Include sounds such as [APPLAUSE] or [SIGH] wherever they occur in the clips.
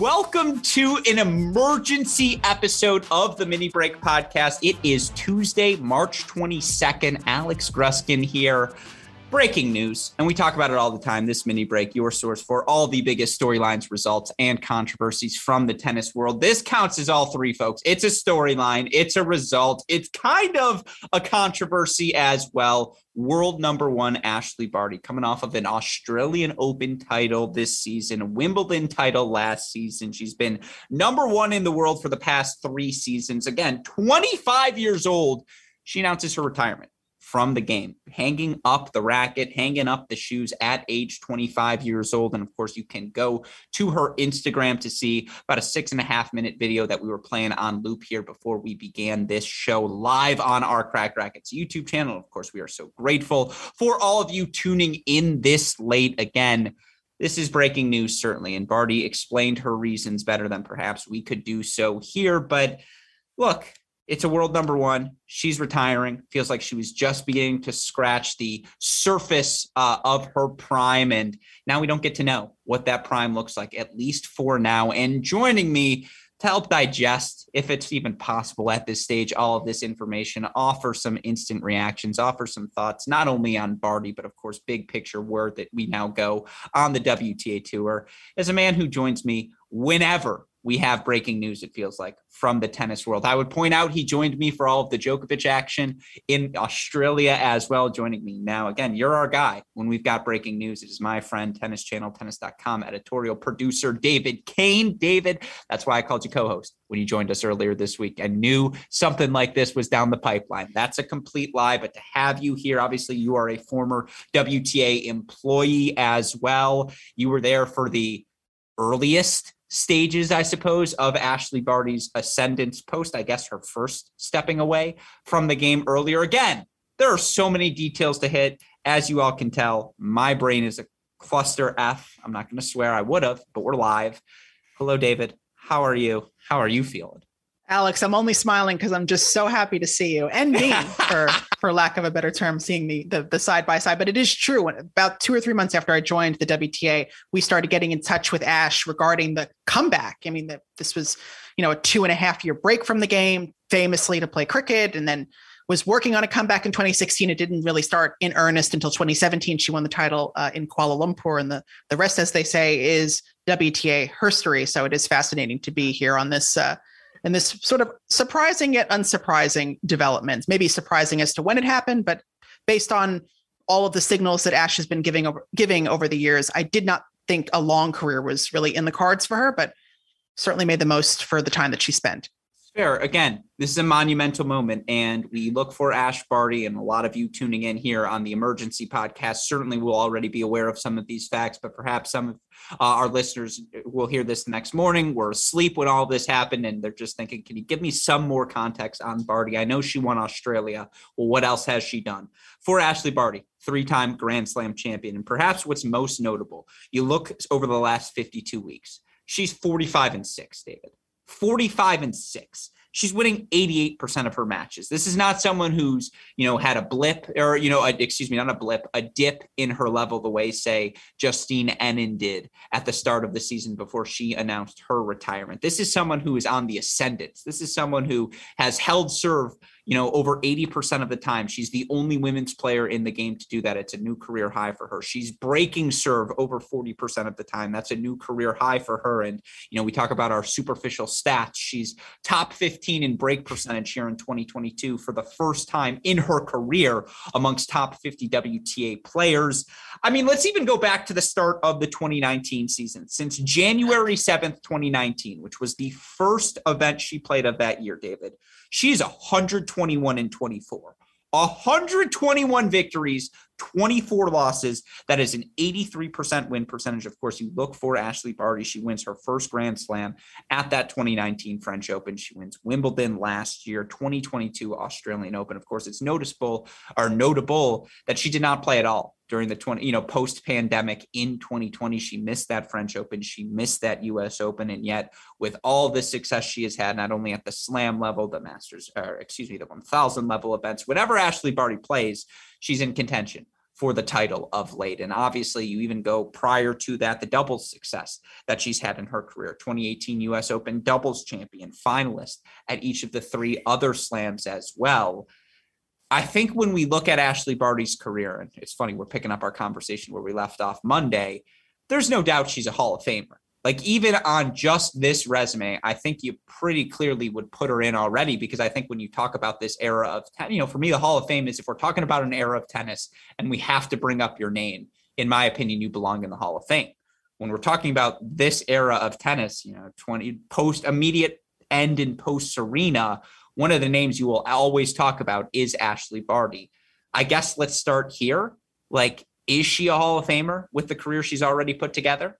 Welcome to an emergency episode of the Mini Break Podcast. It is Tuesday, March 22nd. Alex Gruskin here. Breaking news, and we talk about it all the time. This mini break, your source for all the biggest storylines, results, and controversies from the tennis world. This counts as all three, folks. It's a storyline, it's a result, it's kind of a controversy as well. World number one, Ashleigh Barty, coming off of an Australian Open title this season, a Wimbledon title last season. She's been number one in the world for the past three seasons. Again, 25 years old. She announces her retirement from the game, hanging up the racket, hanging up the shoes at age 25 years old. And of course, you can go to her Instagram to see about a six and a half minute video that we were playing on loop here before we began this show live on our Cracked Racquets YouTube channel. Of course, we are so grateful for all of you tuning in this late again. This is breaking news, certainly. And Barty explained her reasons better than perhaps we could do so here. But look, it's a world number one. She's retiring. Feels like she was just beginning to scratch the surface uh, of her prime. And now we don't get to know what that prime looks like, at least for now. And joining me to help digest, if it's even possible at this stage, all of this information, offer some instant reactions, offer some thoughts, not only on Barty, but of course, big picture where that we now go on the WTA tour, as a man who joins me whenever we have breaking news, it feels like, from the tennis world. I would point out he joined me for all of the Djokovic action in Australia as well, joining me now. Again, you're our guy when we've got breaking news. It is my friend, tennis channel, tennis.com editorial producer, David Kane. David, that's why I called you co host when you joined us earlier this week. and knew something like this was down the pipeline. That's a complete lie, but to have you here, obviously, you are a former WTA employee as well. You were there for the earliest stages, I suppose, of Ashleigh Barty's ascendance post, I guess her first stepping away from the game earlier. Again, there are so many details to hit. As you all can tell, my brain is a cluster F. I'm not going to swear I would have, but we're live. Hello, David. How are you? How are you feeling? Alex, I'm only smiling because I'm just so happy to see you and me, [LAUGHS] for for lack of a better term, seeing the the, the side by side. But it is true. About two or three months after I joined the WTA, we started getting in touch with Ash regarding the comeback. I mean, the, this was you know a two and a half year break from the game, famously to play cricket, and then was working on a comeback in 2016. It didn't really start in earnest until 2017. She won the title uh, in Kuala Lumpur, and the the rest, as they say, is WTA history. So it is fascinating to be here on this. Uh, and this sort of surprising yet unsurprising developments. Maybe surprising as to when it happened, but based on all of the signals that Ash has been giving over giving over the years, I did not think a long career was really in the cards for her, but certainly made the most for the time that she spent. Fair. Again, this is a monumental moment, and we look for Ash Barty, and a lot of you tuning in here on the emergency podcast certainly will already be aware of some of these facts, but perhaps some of uh, our listeners will hear this the next morning. We're asleep when all this happened, and they're just thinking, can you give me some more context on Barty? I know she won Australia. Well, what else has she done? For Ashleigh Barty, three time Grand Slam champion, and perhaps what's most notable, you look over the last 52 weeks, she's 45 and 6, David. 45 and 6 she's winning 88% of her matches. This is not someone who's, you know, had a blip or, you know, a, excuse me, not a blip, a dip in her level the way, say, Justine Henin did at the start of the season before she announced her retirement. This is someone who is on the ascendant. This is someone who has held serve you know, over 80% of the time. She's the only women's player in the game to do that. It's a new career high for her. She's breaking serve over 40% of the time. That's a new career high for her. And, you know, we talk about our superficial stats. She's top 15 in break percentage here in 2022 for the first time in her career amongst top 50 WTA players. I mean, let's even go back to the start of the 2019 season. Since January 7th, 2019, which was the first event she played of that year, David, she's 121 and 24. 121 victories, 24 losses. That is an 83% win percentage. Of course, you look for Ashleigh Barty. She wins her first Grand Slam at that 2019 French Open. She wins Wimbledon last year, 2022 Australian Open. Of course, it's noticeable or notable that she did not play at all during the 20, you know, post pandemic in 2020. She missed that French Open. She missed that US Open. And yet, with all the success she has had, not only at the slam level, the Masters, or excuse me, the 1000 level events, whenever Ashleigh Barty plays, she's in contention for the title of late. And obviously, you even go prior to that, the doubles success that she's had in her career 2018 US Open doubles champion, finalist at each of the three other slams as well. I think when we look at Ashleigh Barty's career, and it's funny, we're picking up our conversation where we left off Monday, there's no doubt she's a Hall of Famer. Like, even on just this resume, I think you pretty clearly would put her in already because I think when you talk about this era of, you know, for me, the Hall of Fame is if we're talking about an era of tennis and we have to bring up your name, in my opinion, you belong in the Hall of Fame. When we're talking about this era of tennis, you know, 20 post immediate end in post Serena, one of the names you will always talk about is Ashleigh Barty. I guess let's start here. Like, is she a Hall of Famer with the career she's already put together?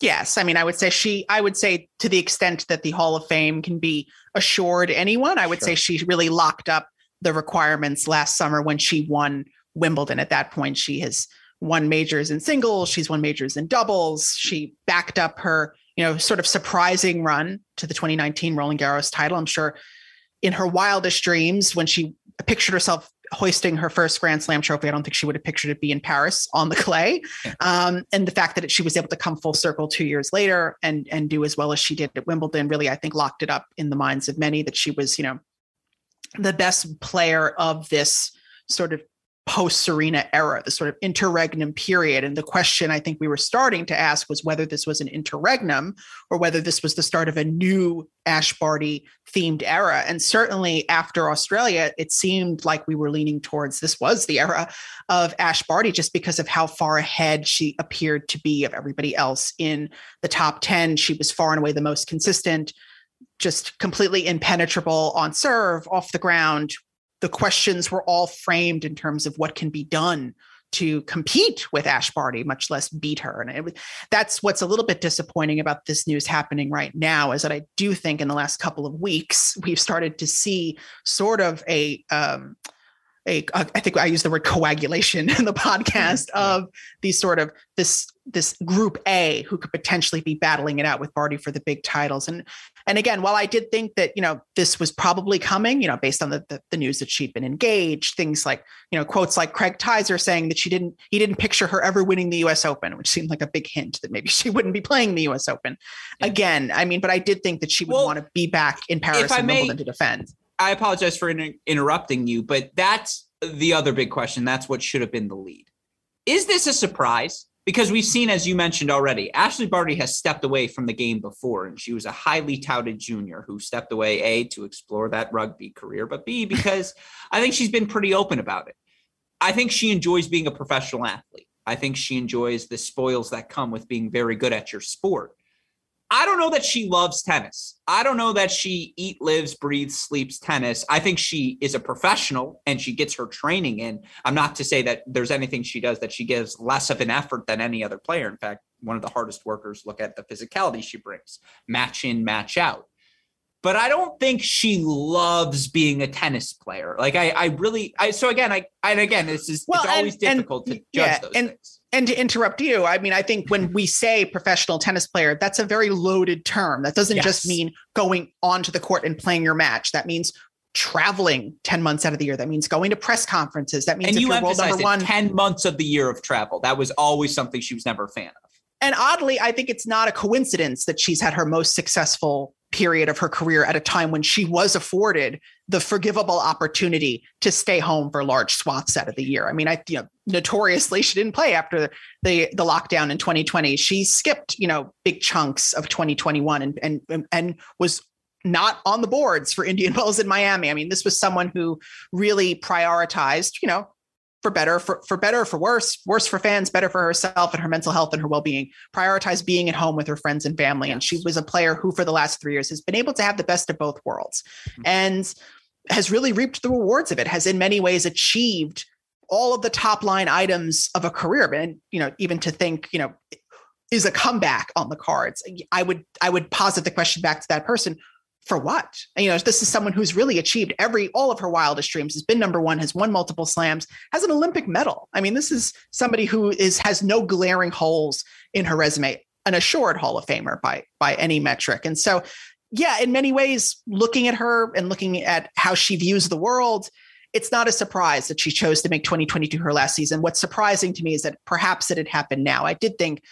Yes. I mean, I would say she, I would say to the extent that the Hall of Fame can be assured anyone, I would sure. say she really locked up the requirements last summer when she won Wimbledon. At that point, she has won majors in singles, she's won majors in doubles. She backed up her, you know, sort of surprising run to the 2019 Roland Garros title. I'm sure in her wildest dreams when she pictured herself hoisting her first Grand Slam trophy. I don't think she would have pictured it be in Paris on the clay. Um, and the fact that she was able to come full circle two years later and and do as well as she did at Wimbledon really, I think, locked it up in the minds of many that she was, you know, the best player of this sort of post Serena era, the sort of interregnum period. And the question I think we were starting to ask was whether this was an interregnum or whether this was the start of a new Ash Barty themed era. And certainly after Australia, it seemed like we were leaning towards this was the era of Ash Barty just because of how far ahead she appeared to be of everybody else in the top 10. She was far and away the most consistent just completely impenetrable on serve off the ground the questions were all framed in terms of what can be done to compete with Ash Barty, much less beat her. And it, that's what's a little bit disappointing about this news happening right now is that I do think in the last couple of weeks we've started to see sort of a um, a I think I use the word coagulation [LAUGHS] in the podcast of these sort of this this group A who could potentially be battling it out with Barty for the big titles. And and again, while I did think that you know this was probably coming, you know, based on the, the, the news that she'd been engaged, things like you know quotes like Craig Tyzzer saying that she didn't he didn't picture her ever winning the U.S. Open, which seemed like a big hint that maybe [LAUGHS] she wouldn't be playing the U.S. Open yeah. again. I mean, but I did think that she would well, want to be back in Paris and may, Wimbledon to defend. I apologize for inter- interrupting you, but that's the other big question. That's what should have been the lead. Is this a surprise? Because we've seen, as you mentioned already, Ashleigh Barty has stepped away from the game before, and she was a highly touted junior who stepped away, A, to explore that rugby career, but B, [LAUGHS] because I think she's been pretty open about it. I think she enjoys being a professional athlete. I think she enjoys the spoils that come with being very good at your sport. I don't know that she loves tennis. I don't know that she eat, lives, breathes, sleeps tennis. I think she is a professional and she gets her training in. I'm not to say that there's anything she does that she gives less of an effort than any other player. In fact, one of the hardest workers look at the physicality she brings, match in, match out. But I don't think she loves being a tennis player. Like I, I really, I so again, I and again, this is well, it's always and, difficult and, to judge yeah, those and, things and to interrupt you, I mean, I think when mm-hmm. we say professional tennis player, that's a very loaded term. That doesn't yes. just mean going onto the court and playing your match. That means traveling 10 months out of the year. That means going to press conferences. That means and if you you're world number one. 10 months of the year of travel. That was always something she was never a fan of. And oddly, I think it's not a coincidence that she's had her most successful period of her career at a time when she was afforded the forgivable opportunity to stay home for large swaths out of the year. I mean, I you know, notoriously she didn't play after the the lockdown in 2020. She skipped, you know, big chunks of 2021 and and and was not on the boards for Indian Wells in Miami. I mean, this was someone who really prioritized, you know, for better, for, for better, for worse, worse for fans, better for herself and her mental health and her well-being, prioritized being at home with her friends and family. And she was a player who, for the last three years, has been able to have the best of both worlds. Mm-hmm. And has really reaped the rewards of it, has in many ways achieved all of the top line items of a career. And, you know, even to think, you know, is a comeback on the cards? I would I would posit the question back to that person for what? You know, this is someone who's really achieved every all of her wildest dreams, has been number one, has won multiple slams, has an Olympic medal. I mean, this is somebody who is has no glaring holes in her resume, an assured Hall of Famer by by any metric. And so, yeah, in many ways, looking at her and looking at how she views the world, it's not a surprise that she chose to make 2022 her last season. What's surprising to me is that perhaps it had happened now. I did think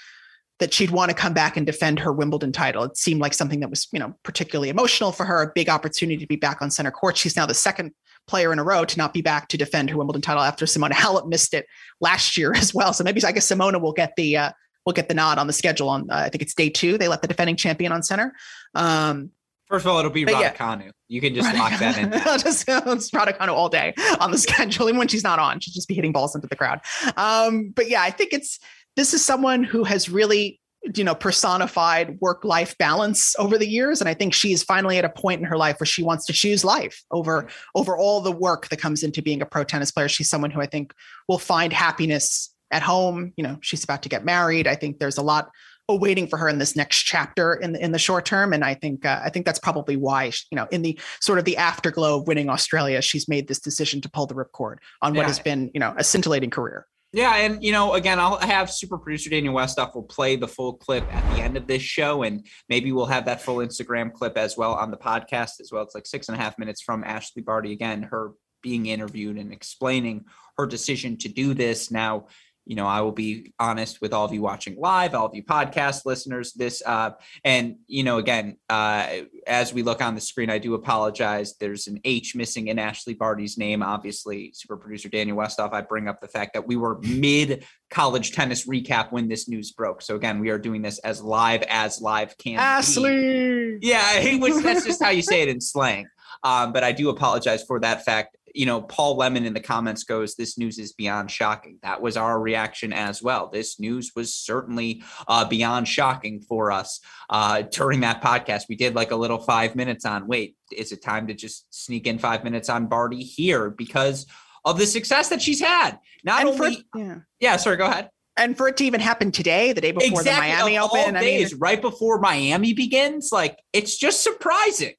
that she'd want to come back and defend her Wimbledon title. It seemed like something that was, you know, particularly emotional for her, a big opportunity to be back on center court. She's now the second player in a row to not be back to defend her Wimbledon title after Simona [LAUGHS] Halep missed it last year as well. So maybe I guess Simona will get the uh, will get the nod on the schedule on uh, I think it's day two. They let the defending champion on center. Um, First of all, it'll be Raducanu. Yeah. You can just lock that in. [LAUGHS] Just it's Raducanu all day on the [LAUGHS] schedule, and when she's not on, she'll just be hitting balls into the crowd. Um, but yeah, I think it's this is someone who has really you know personified work life balance over the years and i think she's finally at a point in her life where she wants to choose life over over all the work that comes into being a pro tennis player. She's someone who i think will find happiness at home. You know she's about to get married. I think there's a lot awaiting for her in this next chapter in the, in the short term and i think uh, i think that's probably why she, you know in the sort of the afterglow of winning australia she's made this decision to pull the ripcord on what yeah. has been you know a scintillating career yeah, and you know, again, I'll have super producer Daniel Westoff will play the full clip at the end of this show, and maybe we'll have that full Instagram clip as well on the podcast as well. It's like six and a half minutes from Ashleigh Barty again, her being interviewed and explaining her decision to do this. Now, you know, I will be honest with all of you watching live, all of you podcast listeners. This, uh, and you know, again, uh, as we look on the screen, I do apologize. There's an H missing in Ashley Barty's name. Obviously, super producer Daniel Westoff. I bring up the fact that we were mid college tennis recap when this news broke. So again, we are doing this as live as live can. Ashley. Be. Yeah, [LAUGHS] which that's just how you say it in slang. Um, but I do apologize for that fact you know, Paul Lemon in the comments goes, This news is beyond shocking. That was our reaction as well. This news was certainly uh, beyond shocking for us uh, during that podcast. We did like a little five minutes on wait, is it time to just sneak in five minutes on Barty here because of the success that she's had? Not and only, for, yeah. yeah, sorry, go ahead and for it to even happen today, the day before exactly. the Miami Open, days, I mean, right before Miami begins, like it's just surprising.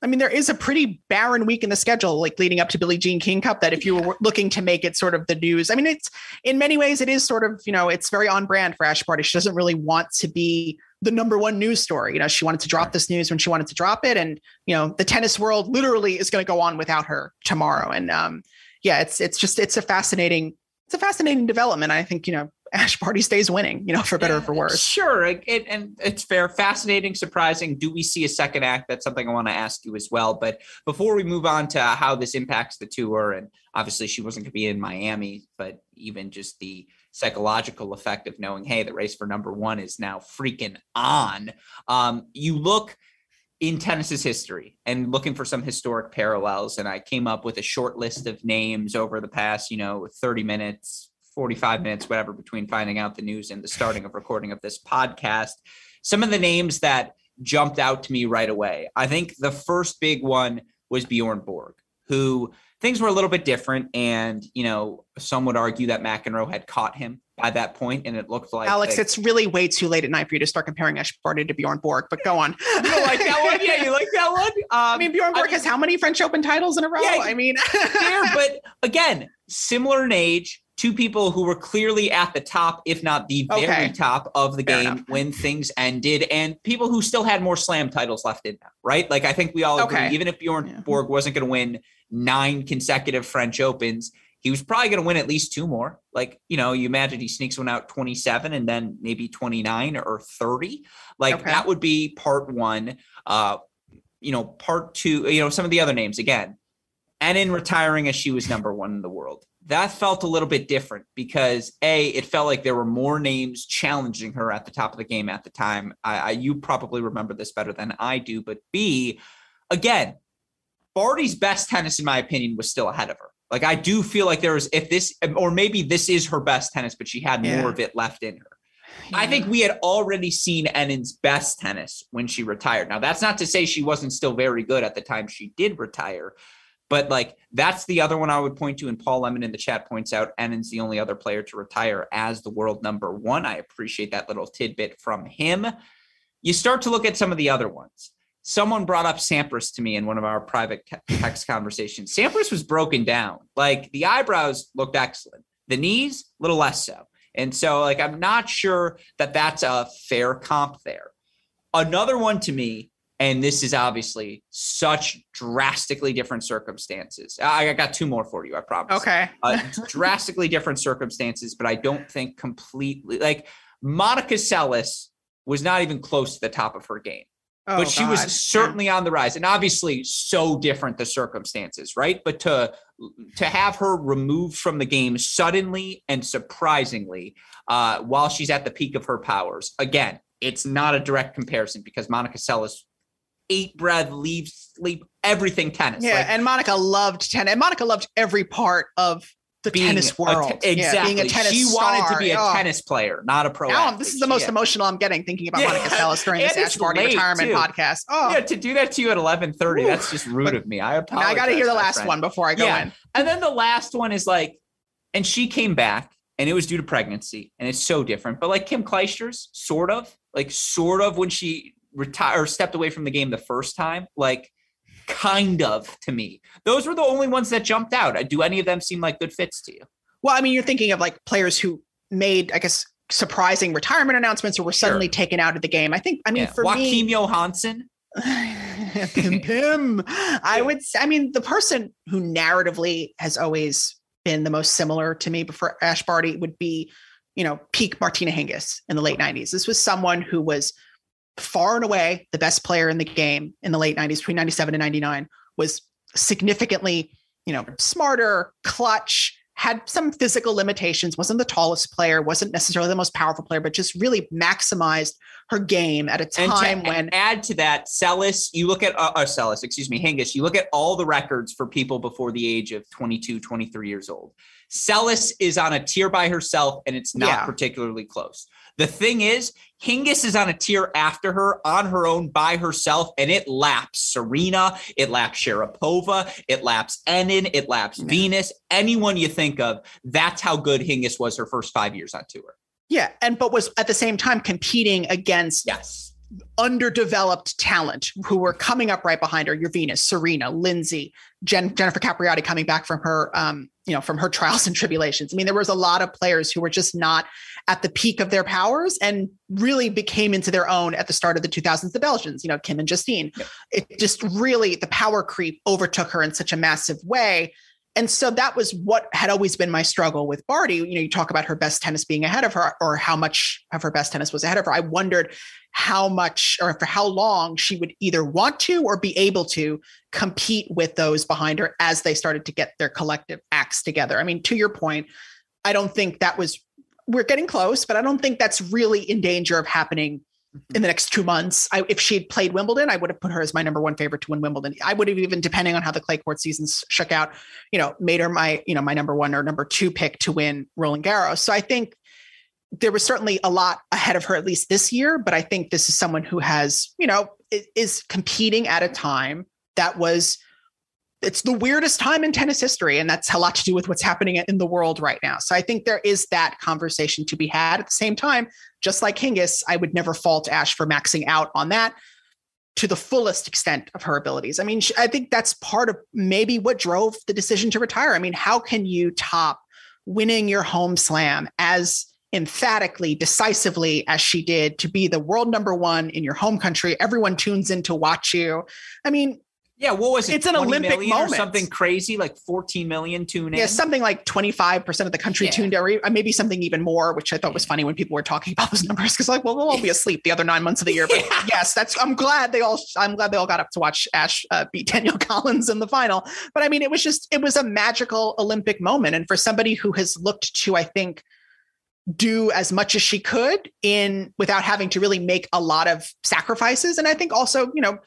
I mean, there is a pretty barren week in the schedule, like leading up to Billie Jean King Cup, that if you were looking to make it sort of the news, I mean, it's in many ways, it is sort of, you know, it's very on brand for Ash. She doesn't really want to be the number one news story. You know, she wanted to drop this news when she wanted to drop it. And, you know, the tennis world literally is going to go on without her tomorrow. And um, yeah, it's, it's just, it's a fascinating, it's a fascinating development. I think, you know, Ash Barty stays winning, you know, for better yeah, or for worse. Sure. It, and it's fair, fascinating, surprising. Do we see a second act? That's something I want to ask you as well. But before we move on to how this impacts the tour, and obviously she wasn't going to be in Miami, but even just the psychological effect of knowing, hey, the race for number one is now freaking on. Um, you look in tennis's history and looking for some historic parallels and i came up with a short list of names over the past you know 30 minutes 45 minutes, whatever, between finding out the news and the starting of recording of this podcast. Some of the names that jumped out to me right away. I think the first big one was Bjorn Borg, who things were a little bit different. And, you know, some would argue that McEnroe had caught him by that point, and it looked like Alex, they, it's really way too late at night for you to start comparing Ash Barty to Bjorn Borg. But go on. [LAUGHS] you like that one? Yeah, you like that one? [LAUGHS] Um, I mean, Bjorn Borg I mean, has how many French Open titles in a row? Yeah, I mean, [LAUGHS] fair, but again, similar in age, two people who were clearly at the top, if not the very okay. top of the Fair game enough. when things ended, and people who still had more slam titles left in them, right? Like I think we all agree, even if Bjorn yeah. Borg wasn't going to win nine consecutive French Opens, he was probably going to win at least two more. Like, you know, you imagine he sneaks one out 27 and then maybe 29 or 30. Like okay. that would be part one. Uh, you know, part two, you know, some of the other names again. And in retiring as she was number one in the world that felt a little bit different because a it felt like there were more names challenging her at the top of the game at the time I, I, you probably remember this better than i do but b again barty's best tennis in my opinion was still ahead of her like i do feel like there was if this or maybe this is her best tennis but she had yeah. more of it left in her yeah. I think we had already seen Henin's best tennis when she retired. Now, that's not to say she wasn't still very good at the time she did retire, But like that's the other one I would point to. And Paul Lemon in the chat points out Henin's the only other player to retire as the world number one. I appreciate that little tidbit from him. You start to look at some of the other ones. Someone brought up Sampras to me in one of our private text conversations. Sampras was broken down. Like the eyebrows looked excellent, the knees, a little less so. And so, like, I'm not sure that that's a fair comp there. Another one to me and this is obviously such drastically different circumstances. I, got two more for you, I promise. Okay. uh, [LAUGHS] drastically different circumstances, but I don't think completely like Monica Seles was not even close to the top of her game. Oh, but she God. was certainly on the rise and obviously so different the circumstances right but to to have her removed from the game suddenly and surprisingly uh, while she's at the peak of her powers again it's not a direct comparison because Monica Seles Eight breath, leave, sleep, everything tennis. Yeah, like, and Monica loved tennis. And Monica loved every part of the tennis world. Te- exactly. Yeah, being a tennis She star. wanted to be a oh. tennis player, not a pro. Now, this is the most yeah. emotional I'm getting thinking about [LAUGHS] yeah. Monica Seles during this Ash Barty retirement too. podcast. Oh, yeah, to do that to you at 11:30, that's just rude but, of me. I apologize. I got to hear the last friend. one before I go in. And then the last one is like, and she came back, and it was due to pregnancy, and it's so different. But like Kim Clijsters, sort of, like sort of when she retired or stepped away from the game the first time, like kind of to me. Those were the only ones that jumped out. Uh, do any of them seem like good fits to you? Well, I mean, you're thinking of like players who made, I guess, surprising retirement announcements or were suddenly sure. taken out of the game. I think, I mean, yeah. for Joachim me, Johansson. [LAUGHS] Pim Pim. I would, I mean, the person who narratively has always been the most similar to me before Ash Barty would be, you know, peak Martina Hingis in the late 90s. This was someone who was far and away the best player in the game in the late 90s between 97 and 99 was significantly you know smarter clutch had some physical limitations wasn't the tallest player wasn't necessarily the most powerful player but just really maximized her game at a time to, when add to that Seles you look at uh, uh Seles excuse me Hingis you look at all the records for people before the age of 22 23 years old Seles is on a tier by herself and it's not yeah. particularly close the thing is, Hingis is on a tier after her on her own by herself, and it laps Serena, it laps Sharapova, it laps Henin, it laps Venus, anyone you think of. That's how good Hingis was her first five years on tour. Yeah, and but was at the same time competing against yes underdeveloped talent who were coming up right behind her. Your Venus, Serena, Lindsay, Jen, Jennifer Capriati coming back from her, um, you know, from her trials and tribulations. I mean, there was a lot of players who were just not at the peak of their powers and really became into their own at the start of the 2000s. The Belgians, you know, Kim and Justine. It just really the power creep overtook her in such a massive way and so that was what had always been my struggle with Barty. You know, you talk about her best tennis being ahead of her, or how much of her best tennis was ahead of her. I wondered how much or for how long she would either want to or be able to compete with those behind her as they started to get their collective acts together. I mean, to your point, I don't think that was, we're getting close, but I don't think that's really in danger of happening Mm-hmm. in the next two months. I, if she had played Wimbledon, I would have put her as my number one favorite to win Wimbledon. I would have even, depending on how the clay court seasons shook out, you know, made her my, you know, my number one or number two pick to win Roland Garros. So I think there was certainly a lot ahead of her, at least this year. But I think this is someone who has, you know, is competing at a time that was it's the weirdest time in tennis history and that's a lot to do with what's happening in the world right now so i think there is that conversation to be had at the same time just like hingis i would never fault ash for maxing out on that to the fullest extent of her abilities. I mean i think that's part of maybe what drove the decision to retire. I mean how can you top winning your home slam as emphatically decisively as she did to be the world number one in your home country? Everyone tunes in to watch you. I mean yeah, what was it? It's an Olympic moment. Or something crazy, like 14 million tune in. Yeah, something like 25% of the country yeah. tuned in, or uh, maybe something even more, which I thought was funny when people were talking [LAUGHS] about those numbers. Because like, well, we'll all be asleep the other nine months of the year. But [LAUGHS] yeah. yes, that's I'm glad they all I'm glad they all got up to watch Ash uh, beat [LAUGHS] Danielle Collins in the final. But I mean, it was just it was a magical Olympic moment. And for somebody who has looked to, I think, do as much as she could in without having to really make a lot of sacrifices. And I think also, you know,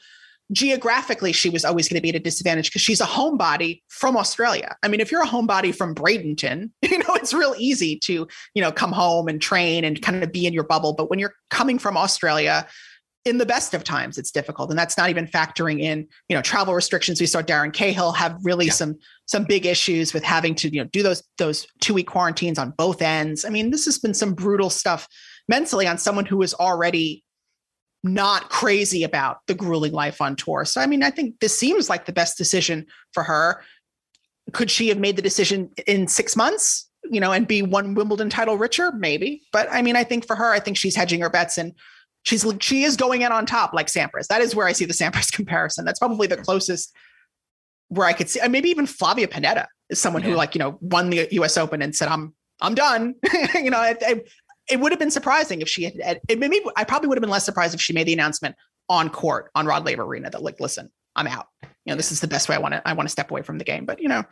geographically she was always going to be at a disadvantage because she's a homebody from Australia. I mean, if you're a homebody from Bradenton, [LAUGHS] you know, it's real easy to, you know, come home and train and kind of be in your bubble. But when you're coming from Australia, in the best of times it's difficult and that's not even factoring in you know travel restrictions we saw darren cahill have really yeah. some some big issues with having to you know do those those two week quarantines on both ends i mean this has been some brutal stuff mentally on someone who is already not crazy about the grueling life on tour so i mean i think this seems like the best decision for her could she have made the decision in six months you know and be one wimbledon title richer maybe but i mean i think for her i think she's hedging her bets and she's she is going in on top like Sampras. That is where I see the Sampras [LAUGHS] comparison. That's probably the closest where I could see. Maybe even Flavia Pennetta is someone yeah. who like you know won the U.S. Open and said I'm I'm done. [LAUGHS] you know, it, it, would have been surprising if she had. It maybe I probably would have been less surprised if she made the announcement on court on Rod Laver Arena that like listen I'm out. You know, this is the best way I want to I want to step away from the game. But you know,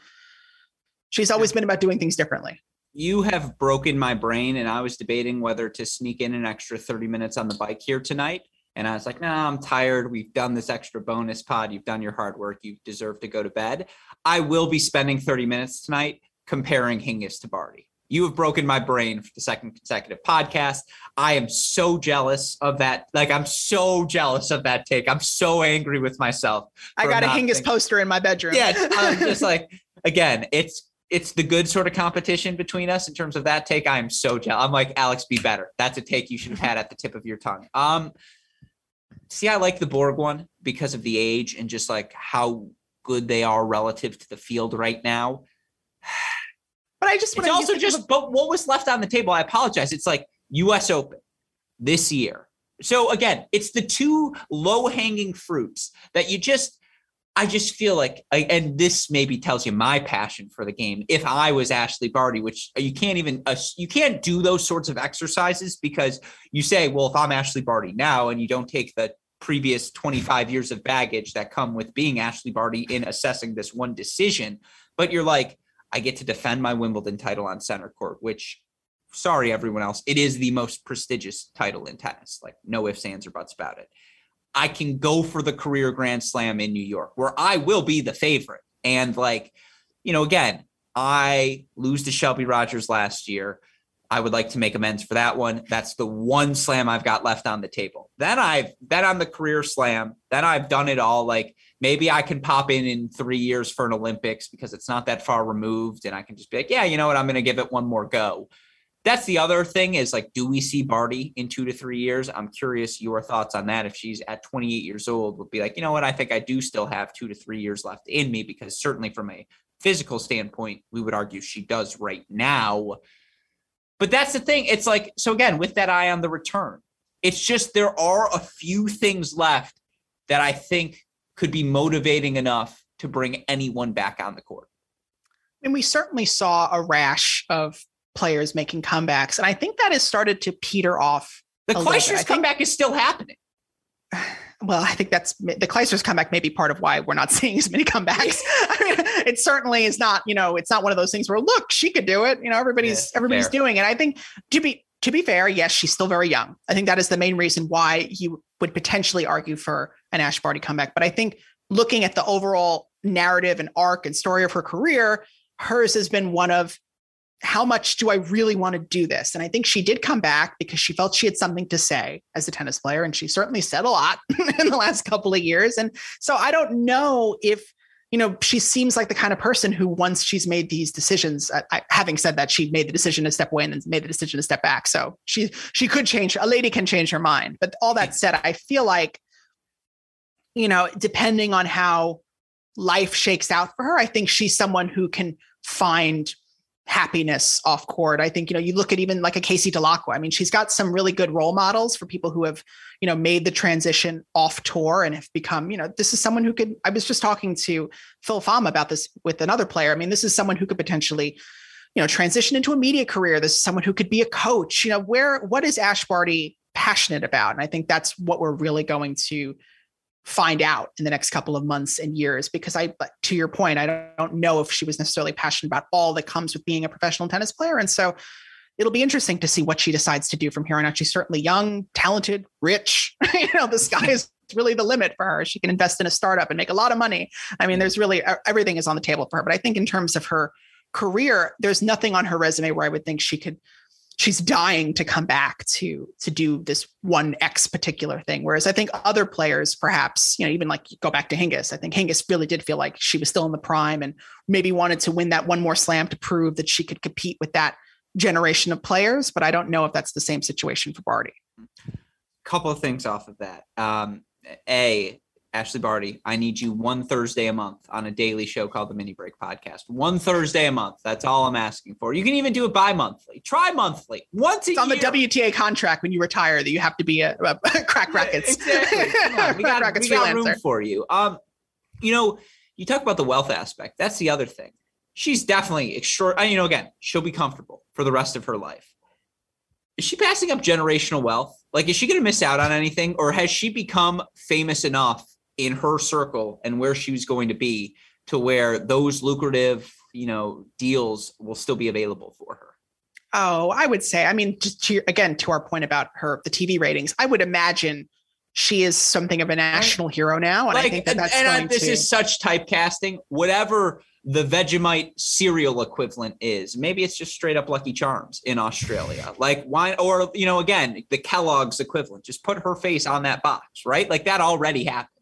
she's always been about doing things differently. You have broken my brain and i was debating whether to sneak in an extra 30 minutes on the bike here tonight. And i was like nah i'm tired. We've done this extra bonus pod. You've done your hard work. You deserve to go to bed. I will be spending 30 minutes tonight comparing hingis to barty you have broken my brain for the second consecutive podcast. I am so jealous of that. Like, I'm so jealous of that take. I'm so angry with myself. I got a Hingis thinking. poster in my bedroom. Yeah. I'm [LAUGHS] just like, again, it's it's the good sort of competition between us in terms of that take. I am so jealous. I'm like, Alex, be better. That's a take you should have had at the tip of your tongue. Um, see, I like the Borg one because of the age and just like how good they are relative to the field right now. I just it's also just but what was left on the table. I apologize. It's like U.S. Open this year. So again, it's the two low hanging fruits that you just I just feel like, and this maybe tells you my passion for the game. If I was Ashleigh Barty, which you can't even, uh, you can't do those sorts of exercises because you say, well, if I'm Ashleigh Barty now, and you don't take the previous 25 years of baggage that come with being Ashleigh Barty in assessing this one decision, but you're like, I get to defend my Wimbledon title on center court, which, sorry, everyone else, it is the most prestigious title in tennis. Like, no ifs, ands, or buts about it. I can go for the career grand slam in New York where I will be the favorite. And like, you know, again, I lose to Shelby Rogers last year. I would like to make amends for that one. That's the one slam I've got left on the table. Then I've then on the career slam. Then I've done it all. Like maybe I can pop in in three years for an Olympics because it's not that far removed, and I can just be like, yeah, you know what, I'm going to give it one more go that's the other thing is like, do we see Barty in two to three years? I'm curious your thoughts on that. If she's at 28 years old, would be like, you know what? I think I do still have two to three years left in me because certainly from a physical standpoint, we would argue she does right now. But that's the thing. It's like, so again, with that eye on the return, it's just there are a few things left that I think could be motivating enough to bring anyone back on the court. And we certainly saw a rash of players making comebacks. And I think that has started to peter off. The Clijsters comeback is still happening. [SIGHS] Well, I think that's the Clijsters comeback may be part of why we're not [LAUGHS] seeing as many comebacks. [LAUGHS] I mean, it certainly is not, you know, it's not one of those things where look, she could do it. You know, everybody's yeah, everybody's fair. doing it. I think to be to be fair, yes, she's still very young. I think that is the main reason why you would potentially argue for an Ash Barty comeback. But I think looking at the overall narrative and arc and story of her career, hers has been one of how much do I really want to do this? And I think she did come back because she felt she had something to say as a tennis player. And she certainly said a lot [LAUGHS] in the last couple of years. And so I don't know if, you know, she seems like the kind of person who, once she's made these decisions, uh, I, having said that, she made the decision to step away and then made the decision to step back. So she she could change. A lady can change her mind. But all that said, I feel like, you know, depending on how life shakes out for her, I think she's someone who can find happiness off court. I think, you know, you look at even like a Casey Dellacqua. I mean, she's got some really good role models for people who have, you know, made the transition off tour and have become, you know, this is someone who could, I was just talking to Phil Pham about this with another player. I mean, this is someone who could potentially, you know, transition into a media career. This is someone who could be a coach. You know, where, what is Ash Barty passionate about? And I think that's what we're really going to find out in the next couple of months and years because i to your point i don't know if she was necessarily passionate about all that comes with being a professional tennis player. And so it'll be interesting to see what she decides to do from here on out. She's certainly young talented rich [LAUGHS] you know the sky is really the limit for her. She can invest in a startup and make a lot of money. I mean there's really everything is on the table for her. But i think in terms of her career there's nothing on her resume where i would think she could she's dying to come back to to do this one X particular thing. Whereas I think other players, perhaps, you know, even like go back to Hingis, I think Hingis really did feel like she was still in the prime and maybe wanted to win that one more slam to prove that she could compete with that generation of players. But I don't know if that's the same situation for Barty. Couple of things off of that. Um, a Ashleigh Barty, I need you one Thursday a month on a daily show called the Mini Break Podcast. One Thursday a month. That's all I'm asking for. You can even do it bi-monthly. Try monthly. Once a it's on year. the WTA contract when you retire that you have to be a, a [LAUGHS] Cracked Racquets. exactly. Come on. [LAUGHS] We got, we got room for you. Um, you know, you talk about the wealth aspect. That's the other thing. She's definitely extraordinary. You know, again, she'll be comfortable for the rest of her life. Is she passing up generational wealth? Like, is she going to miss out on anything, or has she become famous enough in her circle and where she was going to be to where those lucrative, you know, deals will still be available for her? Oh, I would say, I mean, just to, again, to our point about her, the TV ratings, I would imagine she is something of a national hero now. And like, I think that that's and, and this to... is such typecasting, whatever the Vegemite cereal equivalent is. Maybe it's just straight up Lucky Charms in Australia. Like why or you know again, the Kellogg's equivalent. Just put her face on that box, right? Like that already happens.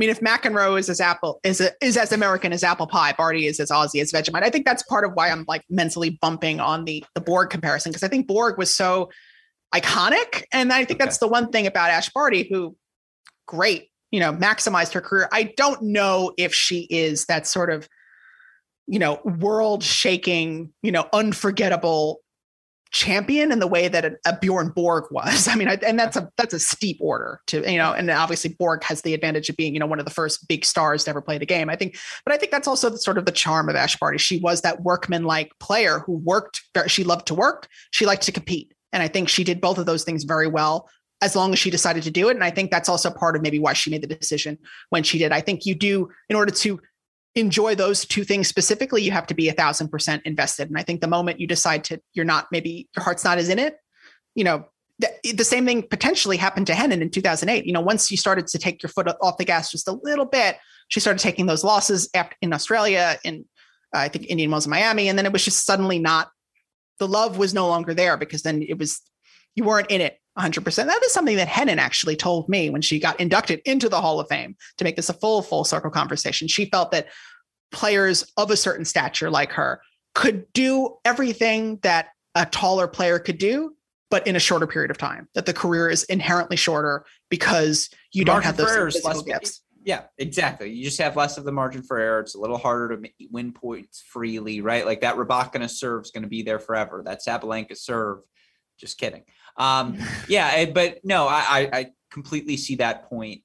I mean, if McEnroe is as apple is a, is as American as apple pie, Barty is as Aussie as Vegemite. I think that's part of why I'm like mentally bumping on the the Borg comparison because I think Borg was so iconic, and I think okay. that's the one thing about Ash Barty, who great, you know, maximized her career. I don't know if she is that sort of you know world shaking, you know, unforgettable champion in the way that a, a Bjorn Borg was. [LAUGHS] I mean, I, and that's a that's a steep order to you know, and obviously Borg has the advantage of being you know one of the first big stars to ever play the game. I think, but I think that's also the, sort of the charm of Ash Barty. She was that workman like player who worked. She loved to work. She liked to compete, and I think she did both of those things very well. As long as she decided to do it. And I think that's also part of maybe why she made the decision when she did. I think you do, in order to enjoy those two things specifically, you have to be a thousand percent invested. And I think the moment you decide to, you're not, maybe your heart's not as in it, you know, the, the same thing potentially happened to Henin in 2008. You know, once you started to take your foot off the gas just a little bit, she started taking those losses after, in Australia, in uh, I think Indian Wells, Miami, and then it was just suddenly not. The love was no longer there because then it was you weren't in it 100%. That is something that Henin actually told me when she got inducted into the Hall of Fame to make this a full, full circle conversation. She felt that players of a certain stature like her could do everything that a taller player could do, but in a shorter period of time, that the career is inherently shorter because you don't have those physical gifts. Yeah, exactly. You just have less of the margin for error. It's a little harder to win points freely, right? Like that Rybakina serve is going to be there forever. That Sabalenka serve, just kidding. Um, [LAUGHS] yeah, eh, but no, I, I completely see that point.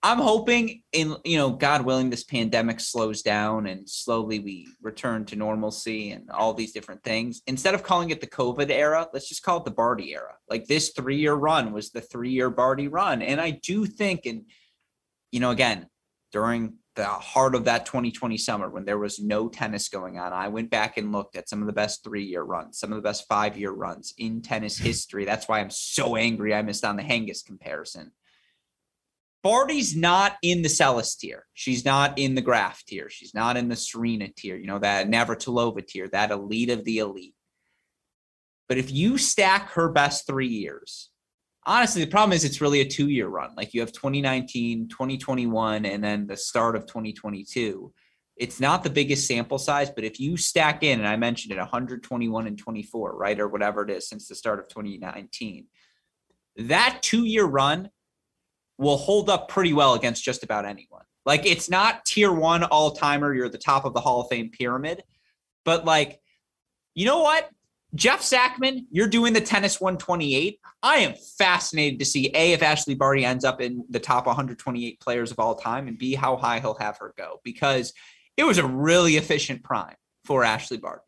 I'm hoping in you know, God willing, this pandemic slows down and slowly we return to normalcy and all these different things. Instead of calling it the COVID era, let's just call it the Barty era. Like this three-year run was the three-year Barty run. And I do think, and you know, again, during the heart of that 2020 summer when there was no tennis going on, I went back and looked at some of the best three year runs, some of the best five year runs in tennis hmm. history. That's why I'm so angry I missed on the Hingis comparison. Barty's not in the Seles tier. She's not in the Graf tier. She's not in the Serena tier, you know, that Navratilova tier, that elite of the elite. But if you stack her best three years, honestly, the problem is it's really a two year run. Like you have 2019, 2021, and then the start of 2022. It's not the biggest sample size, but if you stack in, and I mentioned it 121 and 24, right? Or whatever it is since the start of 2019, that two year run will hold up pretty well against just about anyone. Like it's not tier one all timer, you're at the top of the Hall of Fame pyramid, but like, you know what? Jeff Sackmann, you're doing the tennis 128. I am fascinated to see A, if Ashleigh Barty ends up in the top 128 players of all time, and B, how high he'll have her go because it was a really efficient prime for Ashleigh Barty.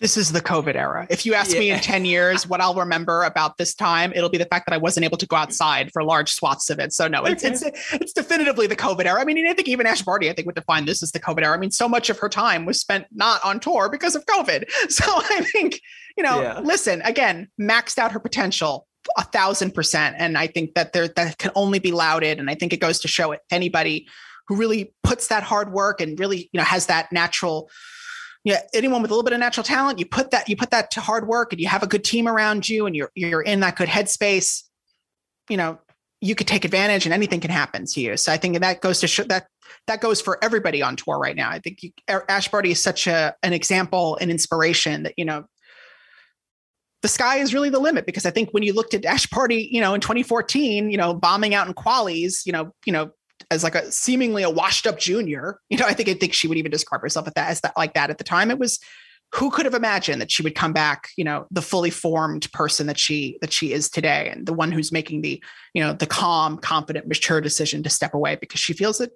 this is the COVID era. If you ask yeah. me in 10 years what I'll remember about this time, it'll be the fact that I wasn't able to go outside for large swaths of it. So no, it's okay. it's it's definitively the COVID era. I mean, I think even Ash Barty, I think would define this as the COVID era. I mean, so much of her time was spent not on tour because of COVID. [LAUGHS] So I think, you know, yeah. listen, again, maxed out her potential a thousand percent. And I think that there that can only be lauded. And I think it goes to show it anybody who really puts that hard work and really, you know, has that natural yeah, anyone with a little bit of natural talent, you put that you put that to hard work, and you have a good team around you, and you're you're in that good headspace. You know, you could take advantage, and anything can happen to you. So I think that goes to show that that goes for everybody on tour right now. I think you, Ash Barty is such a an example, an inspiration that you know the sky is really the limit because I think when you looked at Ash Barty, you know, in 2014, you know, bombing out in qualies, you know, you know, as like a seemingly a washed up junior. You know, I think I think she would even describe herself at that as that like that at the time. It was who could have imagined that she would come back, you know, the fully formed person that she that she is today, and the one who's making the, you know, the calm, confident, mature decision to step away because she feels that,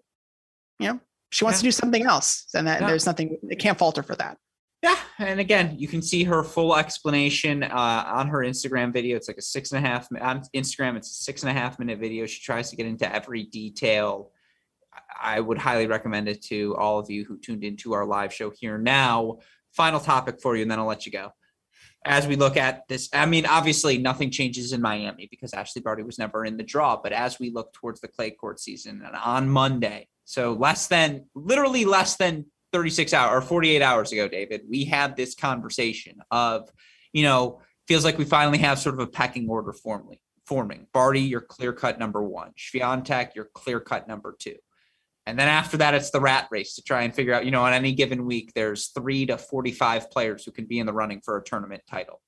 you know, she wants yeah. to do something else, and that yeah. there's nothing it can't falter for that. Yeah, and again, you can see her full explanation uh, on her Instagram video. It's like a six and a half on Instagram. It's a six and a half minute video. She tries to get into every detail. I would highly recommend it to all of you who tuned into our live show here now. Final topic for you, and then I'll let you go. As we look at this, I mean, obviously nothing changes in Miami because Ashleigh Barty was never in the draw. But as we look towards the clay court season and on Monday, so less than literally less than 36 hours or 48 hours ago, David, we had this conversation of, you know, feels like we finally have sort of a pecking order formally forming. Barty, you're clear cut number one. Swiatek, you're clear cut number two. And then after that, it's the rat race to try and figure out, you know, on any given week, there's three to 45 players who can be in the running for a tournament title.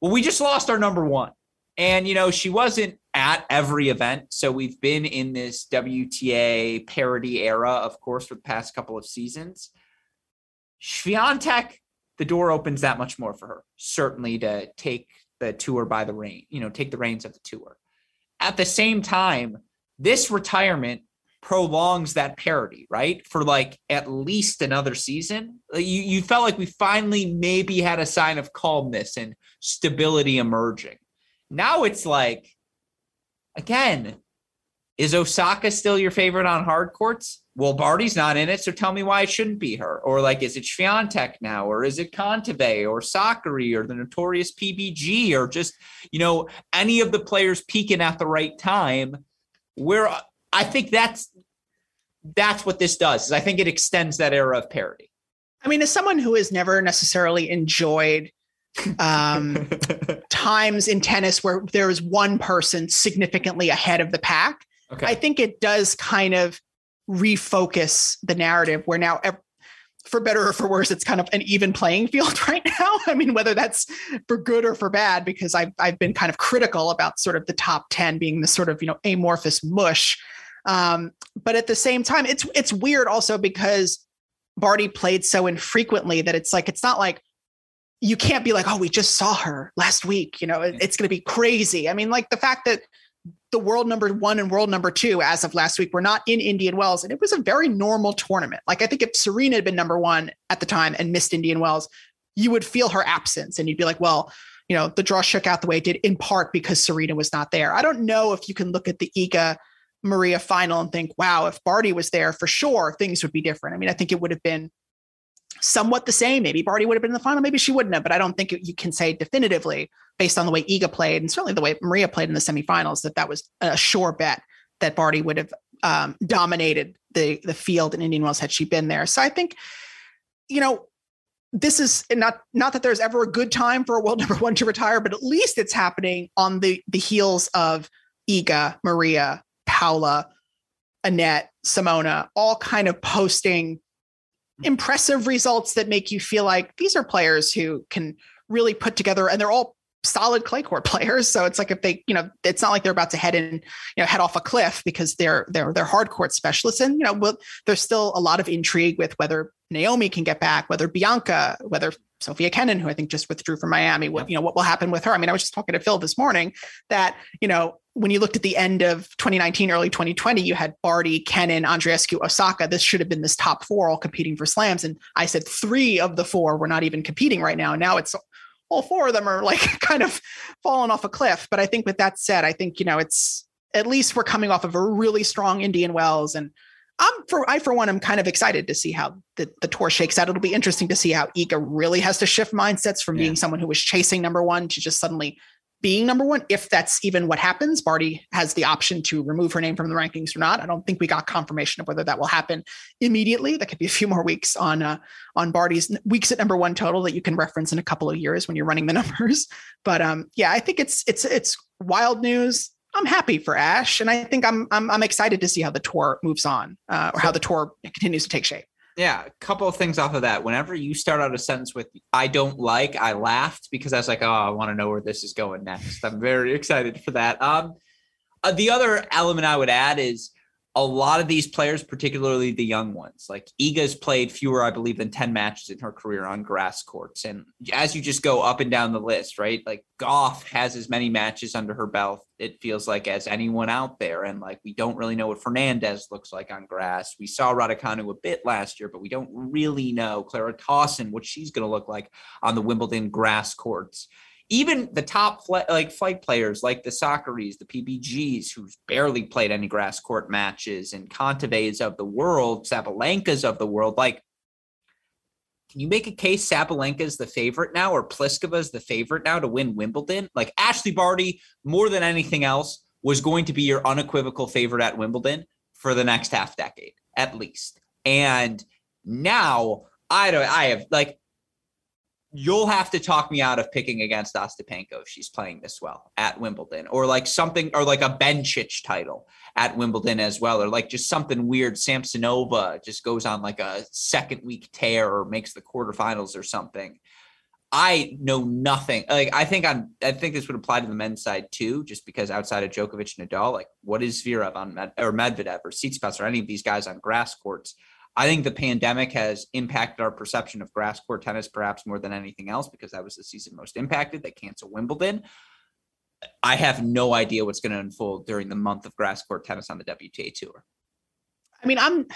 Well, we just lost our number one. And, you know, she wasn't at every event. So we've been in this WTA parity era, of course, for the past couple of seasons. Swiatek, the door opens that much more for her, certainly to take the tour by the rein, you know, take the reins of the tour. At the same time, this retirement prolongs that parity, right? For like at least another season. You you felt like we finally maybe had a sign of calmness and stability emerging. Now it's like, again, is Osaka still your favorite on hard courts? Well, Barty's not in it, so tell me why it shouldn't be her. Or like, is it Swiatek now, or is it Kontaveit, or Sakkari, or the notorious PBG, or just you know any of the players peaking at the right time? Where uh, I think that's that's what this does. Is I think it extends that era of parity. I mean, as someone who has never necessarily enjoyed um, times in tennis where there is one person significantly ahead of the pack. Okay. I think it does kind of refocus the narrative where now, for better or for worse, it's kind of an even playing field [LAUGHS] right now. I mean, whether that's for good or for bad, because I've, I've been kind of critical about sort of the top 10 being this sort of, you know, amorphous mush. Um, but at the same time, it's it's weird also because Barty played so infrequently that it's like it's not like you can't be like, oh, we just saw her last week. You know, it's going to be crazy. I mean, like the fact that the world number one and world number two as of last week were not in Indian Wells, and it was a very normal tournament. Like I think if Serena had been number one at the time and missed Indian Wells, you would feel her absence, and you'd be like, well, you know, the draw shook out the way it did in part because Serena was not there. I don't know if you can look at the Iga Maria final and think, wow, if Barty was there for sure, things would be different. I mean, I think it would have been somewhat the same. Maybe Barty would have been in the final, maybe she wouldn't have, but I don't think you can say definitively based on the way Iga played and certainly the way Maria played in the semifinals that that was a sure bet that Barty would have um, dominated the the field in Indian Wells had she been there. So I think, you know, this is not not that there's ever a good time for a world [LAUGHS] number one to retire, but at least it's happening on the the heels of Iga, Maria, Paula, Anett, Simona, all kind of posting impressive results that make you feel like these are players who can really put together and they're all solid clay court [LAUGHS] players. So it's like if they you know it's not like they're about to head in you know head off a cliff because they're they're they're hard court specialists. And you know well, there's still a lot of intrigue with whether Naomi can get back whether Bianca whether Sofia Kenin, who I think just withdrew from Miami. What you know, what will happen with her? I mean, I was just talking to Phil this morning that you know when you looked at the end of 2019, early 2020, you had Barty, Kenin, Andreescu, Osaka. This should have been this top four all competing for slams. And I said three of the four were not even competing right now. Now it's all four of them are like [LAUGHS] kind of falling off a cliff. But I think with that said, I think, you know, it's at least we're coming off of a really strong Indian Wells and I'm for I for one am kind of excited to see how the, the tour shakes out. It'll be interesting to see how Iga really has to shift mindsets from yeah. being someone who was chasing number one to just suddenly being number one. If that's even what happens, Barty has the option to remove her name from the rankings or not. I don't think we got confirmation of whether that will happen immediately. That could be a few more weeks on uh, on Barty's weeks at number one total that you can reference in a couple of years when you're running the [LAUGHS] numbers. But um, yeah, I think it's it's it's wild news. I'm happy for Ash, and I think I'm I'm, I'm excited to see how the tour moves on, uh, or how the tour continues to take shape. Yeah, a couple of things off of that. Whenever you start out a sentence with "I don't like," I laughed because I was like, "Oh, I want to know where this is going next." I'm very [LAUGHS] excited for that. Um, uh, the other element I would add is a lot of these players, particularly the young ones, like Iga's played fewer, I believe, than 10 matches in her career on grass courts. And as you just go up and down the list, right? Like Gauff has as many matches under her belt, it feels like, as anyone out there. And like we don't really know what Fernandez looks like on grass. We saw Raducanu a bit last year, but we don't really know Clara Tauson, what she's going to look like on the Wimbledon grass courts even the top fl- like flight players like the Sakkaris, the PBGs, who's barely played any grass court matches, and Kontaveit's of the world, Sabalenka's of the world, like can you make a case Sabalenka's the favorite now or Pliskova's the favorite now to win Wimbledon? Like Ashleigh Barty, more than anything else, was going to be your unequivocal favorite at Wimbledon for the next half decade, at least. And now I don't I have like you'll have to talk me out of picking against Ostapenko if she's playing this well at Wimbledon, or like something, or like a Bencic title at Wimbledon as well, or like just something weird. Samsonova just goes on like a second week tear or makes the quarterfinals or something. I know nothing. Like I think on, I think this would apply to the men's side too, just because outside of Djokovic and Nadal, like what is Zverev on Med, or Medvedev or Tsitsipas or any of these guys on grass courts? I think the pandemic has impacted our perception of grass court tennis perhaps more than anything else because that was the season most impacted. They canceled Wimbledon. I have no idea what's going to unfold during the month of grass court tennis on the WTA tour. I mean, I'm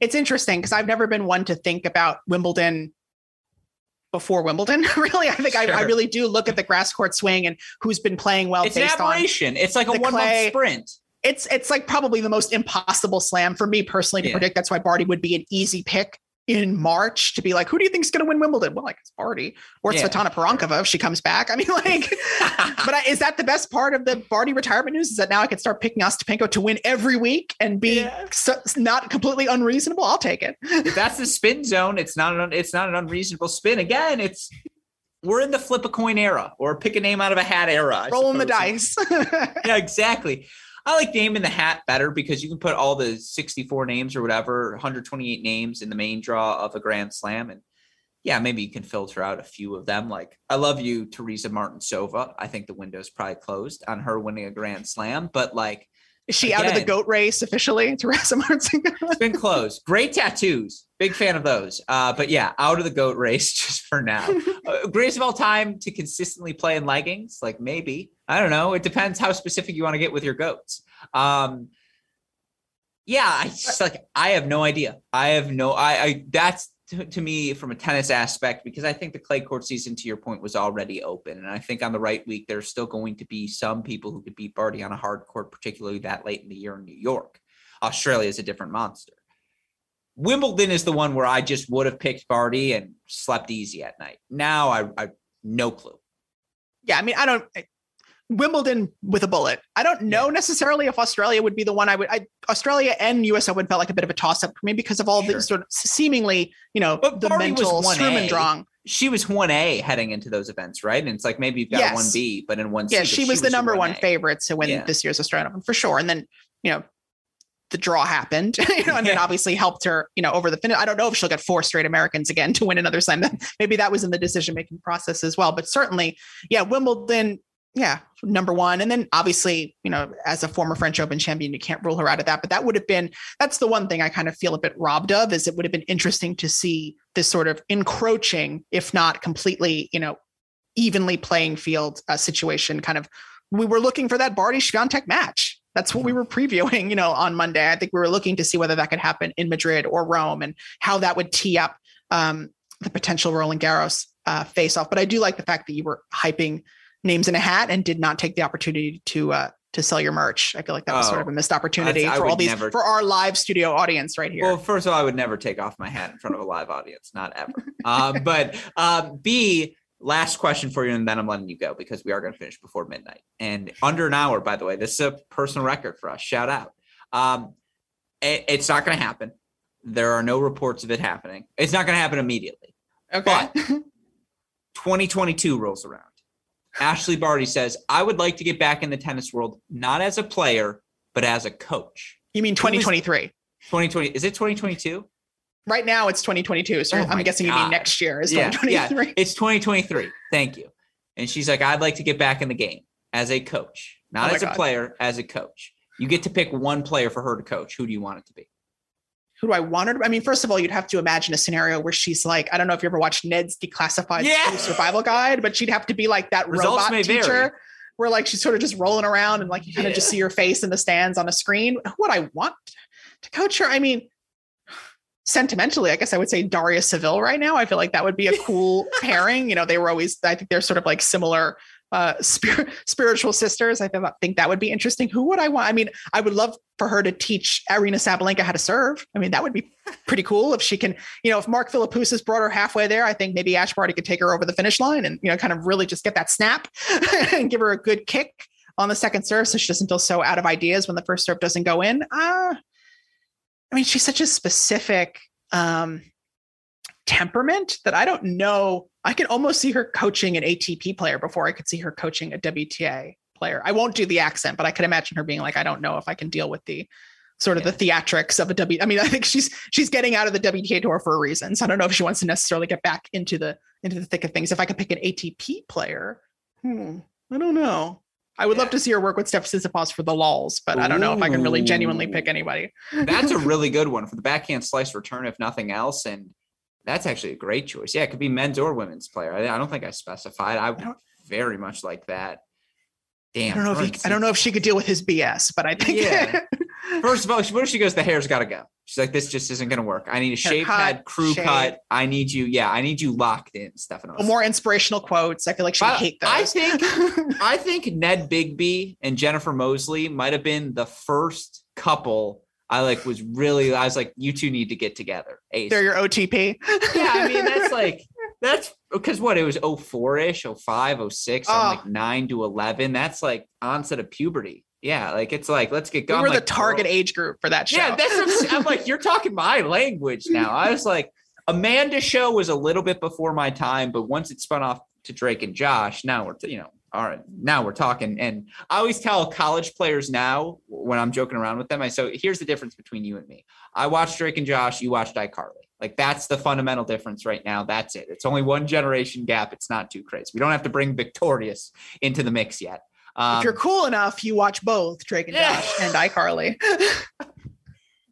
it's interesting because I've never been one to think about Wimbledon before Wimbledon. [LAUGHS] really, I think sure. I, I, really do look at the grass court swing and who's been playing well. It's an aberration. it's like a one month sprint it's it's like probably the most impossible slam for me personally to yeah. predict. That's why Barty would be an easy pick in March to be like, who do you think is going to win Wimbledon? Well, like it's Barty or it's yeah. Svetlana Pironkova if she comes back. I mean, [LAUGHS] like, [LAUGHS] but I, is that the best part of the Barty retirement news? Is that now I can start picking Ostapenko to win every week and be yeah. so, not completely unreasonable? I'll take it. [LAUGHS] if that's the spin zone, it's not an it's not an unreasonable spin. Again, it's we're in the flip a coin era or pick a name out of a hat era. Rolling the dice. yeah, exactly. I like name in the hat better because you can put all the 64 names or whatever, 128 names in the main draw of a Grand Slam. And yeah, maybe you can filter out a few of them. Like, I love you, Tereza Martincova. I think the window's probably closed on her winning a Grand Slam, but like, is she Again, out of the goat race officially, [LAUGHS] Tereza Martin? it's been closed. Great tattoos. Big fan of those. Uh, but yeah, out of the goat race [LAUGHS] just for now. [LAUGHS] uh, greatest of all time to consistently play in leggings? Like maybe. I don't know. It depends how specific you want to get with your goats. Um, yeah, I just like I have no idea. I have no I, I that's to, to, me from a tennis aspect because I think the clay court season, to your point, was already open, and I think on the right week there's still going to be some people who could beat Barty on a hard court, particularly that late in the year in New York. Australia is a different monster. Wimbledon is the one where I just would have picked Barty and slept easy at night. Now I, I no clue. Yeah, I mean, I don't. Wimbledon with a bullet. I don't know necessarily if Australia would be the one I would. I, Australia and US Open felt like a bit of a toss up for me because of all sure. the sort of seemingly, you know, but the Barty mental Sturm She was one A heading into those events, right? And it's like maybe you've got one B, but in one C. Yeah, she, was she the was number 1A. one favorite to win yeah. this year's Australian Open for sure. And then, you know, the draw happened, [LAUGHS] you know, and then obviously helped her, you know, over the finish. I don't know if she'll get four straight Americans again [LAUGHS] to win another slam. Maybe that was in the decision making process as well. But certainly, yeah, Wimbledon yeah, number one. And then obviously, you know, as a former French Open champion, you can't rule her out of that. But that would have been that's the one thing I kind of feel a bit robbed of is it would have been interesting to see this sort of encroaching, if not completely, you know, evenly playing field uh, situation. Kind of, we were looking for that Barty Swiatek match. That's what we were previewing, [LAUGHS] you know, on Monday. I think we were looking to see whether that could happen in Madrid or Rome and how that would tee up um, the potential Roland Garros uh, face off. But I do like the fact that you were hyping names in a hat and did not take the opportunity to uh, to sell your merch. I feel like that was oh, sort of a missed opportunity for all these never, for our live studio audience right here. Well, first of all, I would never take off my hat in front of a live audience, not ever. uh, [LAUGHS] but uh, B, last question for you, and then I'm letting you go because we are going to finish before midnight and under an hour. By the way, this is a personal record for us. Shout out. Um, it, it's not going to happen. There are no reports of it happening. It's not going to happen immediately. Okay. But [LAUGHS] 2022 rolls around. Ashleigh Barty says, I would like to get back in the tennis world, not as a player, but as a coach. You mean 2023? 2020. Is it 2022? Right now it's 2022. So oh I'm guessing God. you mean next year is yeah, 2023. Yeah, it's 2023. Thank you. And she's like, I'd like to get back in the game as a coach, not oh as God. a player, as a coach. You get to pick one player for her to coach. Who do you want it to be? Who do I want her to? I mean, first of all, you'd have to imagine a scenario where she's like, I don't know if you ever watched Ned's Declassified yeah. Survival Guide, but she'd have to be like that Results robot teacher. Vary. Where like she's sort of just rolling around and like you kind of just see her face in the stands on a screen. Who would I want to coach her? I mean, sentimentally, I guess I would say Daria Saville right now. I feel like that would be a cool [LAUGHS] pairing. You know, they were always, I think they're sort of like similar uh, spirit, spiritual sisters. I think that would be interesting. Who would I want? I mean, I would love for her to teach Aryna Sabalenka how to serve. I mean, that would be pretty cool if she can, you know, if Mark Philippoussis brought her halfway there, I think maybe Ash Barty could take her over the finish line and, you know, kind of really just get that snap [LAUGHS] and give her a good kick on the second serve so she doesn't feel so out of ideas when the first serve doesn't go in. Uh, I mean, she's such a specific um, temperament that I don't know I can almost see her coaching an ATP player before I could see her coaching a WTA player. I won't do the accent, but I could imagine her being like, I don't know if I can deal with the sort of yeah. the theatrics of a W. I mean, I think she's she's getting out of the WTA tour for a reason. So I don't know if she wants to necessarily get back into the into the thick of things. If I could pick an ATP player, hmm, I don't know. I would yeah. love to see her work with Steph Tsitsipas for the lulls, but. I don't know if I can really genuinely pick anybody. That's a [LAUGHS] really good one for the backhand slice return, if nothing else. And that's actually a great choice. Yeah, it could be men's or women's player. I, I don't think I specified. I would very much like that. Damn. I don't know if he, I don't know if she could deal with his BS, but I think. Yeah. [LAUGHS] First of all, what if she goes? The hair's got to go. She's like, this just isn't going to work. I need a shaved head, crew shave. cut. I need you. Yeah, I need you locked in, Stefanos. More inspirational quotes. I feel like she would hate those. I think, [LAUGHS] I think Ned Bigby and Jennifer Mosely might have been the first couple I like was really I was like, you two need to get together. Ace. They're your OTP. yeah, I mean that's [LAUGHS] like that's because what it was 04-ish, 05, 06, oh. like 9 to 11. That's like onset of puberty. Yeah, like it's like let's get going. We were like, the target girl. age group for that show. Yeah, that's I'm, I'm like you're talking my language now. I was like Amanda show was a little bit before my time, but once it spun off to Drake and Josh, now we're you know all right, now we're talking. And I always tell college players now when I'm joking around with them, I so here's the difference between you and me. I watched Drake and Josh, you watched iCarly. Like that's the fundamental difference right now. That's it. It's only one generation gap. It's not too crazy. We don't have to bring Victorious into the mix yet. Um, if you're cool enough, you watch both Drake and Josh and iCarly. [LAUGHS]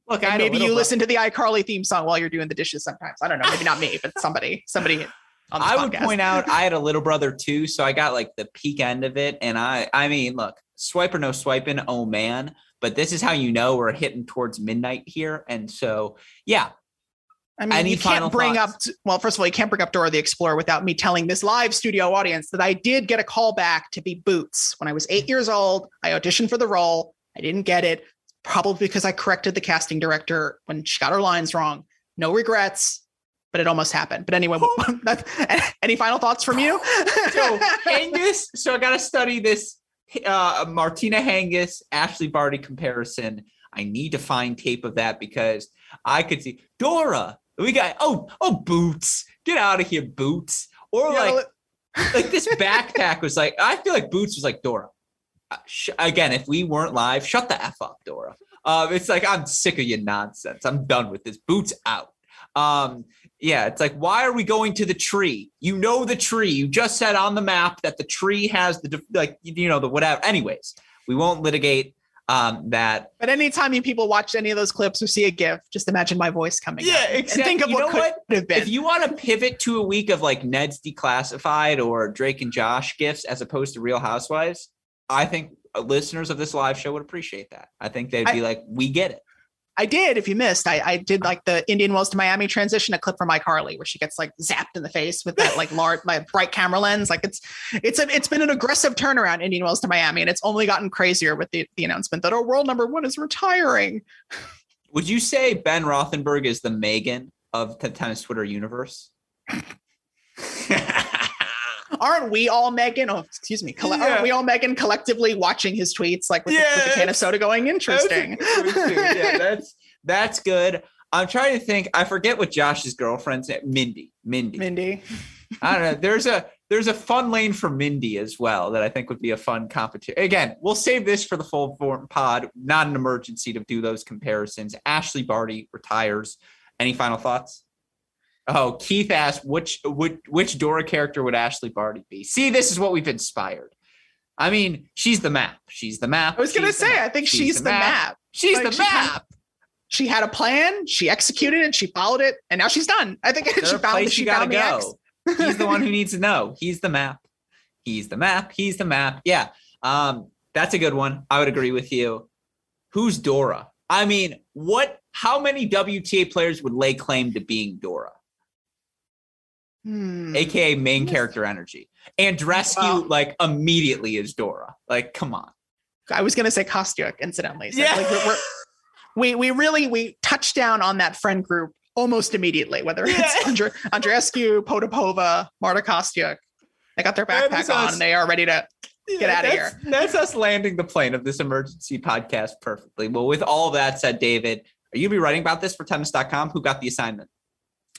Look, maybe you listen to the iCarly theme song while you're doing the dishes sometimes. I don't know. Maybe not me, but somebody, somebody I podcast. would point out [LAUGHS] I had a little brother too, so I got like the peak end of it. And I, I mean, look, swipe or no swiping, oh man. But this is how you know we're hitting towards midnight here, and so yeah. I mean, Any you can't bring thoughts? up. Well, first of all, you can't bring up Dora the Explorer without me telling this live studio audience that I did get a call back to be Boots when I was eight years old. I auditioned for the role. I didn't get it, probably because I corrected the casting director when she got her lines wrong. No regrets but it almost happened. But anyway, [LAUGHS] any final thoughts from you? [LAUGHS] so [LAUGHS] Hingis, so I got to study this uh, Martina Hingis, Ashleigh Barty comparison. I need to find tape of that because I could see Dora. We got oh oh boots. Get out of here, boots. Or yeah, like like this backpack was like I feel like boots was like Dora. Uh, sh- again, if we weren't live, shut the f up, Dora. Um, it's like I'm sick of your nonsense. I'm done with this. Boots out. Um, yeah, it's like, why are we going to the tree? You know the tree. You just said on the map that the tree has the like, you know, the whatever. Anyways, we won't litigate. Um, that. But anytime you people watch any of those clips or see a GIF, just imagine my voice coming. Yeah, exactly. think of you what could what? have been. If you want to pivot to a week of like Ned's Declassified or Drake and Josh gifts as opposed to Real Housewives, I think listeners of this live show would appreciate that. I think they'd be I- like, "We get it." I did. If you missed, I, I did like the Indian Wells to Miami transition, a clip from Mike Harley where she gets like zapped in the face with that like large, like bright camera lens. Like it's it's a, it's been an aggressive turnaround, Indian Wells to Miami, and it's only gotten crazier with the, the announcement that our world number one is retiring. Would you say Ben Rothenberg is the Megan of the tennis Twitter universe? [LAUGHS] Aren't we all Megan? Oh, excuse me. Colle- Yeah. Aren't we all Megan collectively watching his tweets like with, the, with the can of soda going? Interesting. [LAUGHS] yeah, that's that's good. I'm trying to think. I forget what Josh's girlfriend's name. Mindy. Mindy. Mindy. I don't know. There's a there's a fun lane for Mindy as well that I think would be a fun competition. Again, we'll save this for the full form pod. Not an emergency to do those comparisons. Ashleigh Barty retires. Any final thoughts? Oh, Keith asked which which which Dora character would Ashleigh Barty be? See, this is what we've inspired. I mean, she's the map. She's the map. I was gonna She's say. I think she's, the map. She's Like, the she kind of- map. She had a plan, she executed it, she followed it, and now she's done. I think [LAUGHS] she found she gotta go. He's the one who [LAUGHS] needs to know. He's the map. He's the map. He's the map. Yeah. Um, that's a good one. I would agree with you. Who's Dora? I mean, what how many WTA players would lay claim to being Dora? Hmm. AKA main character energy. Andreescu Wow. like immediately is Dora. Like, come on. I was gonna say Kostyuk, incidentally. So Yeah. like we're, we're, [LAUGHS] we we really we touched down on that friend group almost immediately, whether it's Yeah. Andre, Andreescu, Potapova, Marta Kostyuk. They got their backpack on us. and they are ready to Get out of here. That's us landing the plane of this emergency podcast perfectly. Well, with all that said, David, are you gonna be writing about this for tennis.com? Who got the assignment?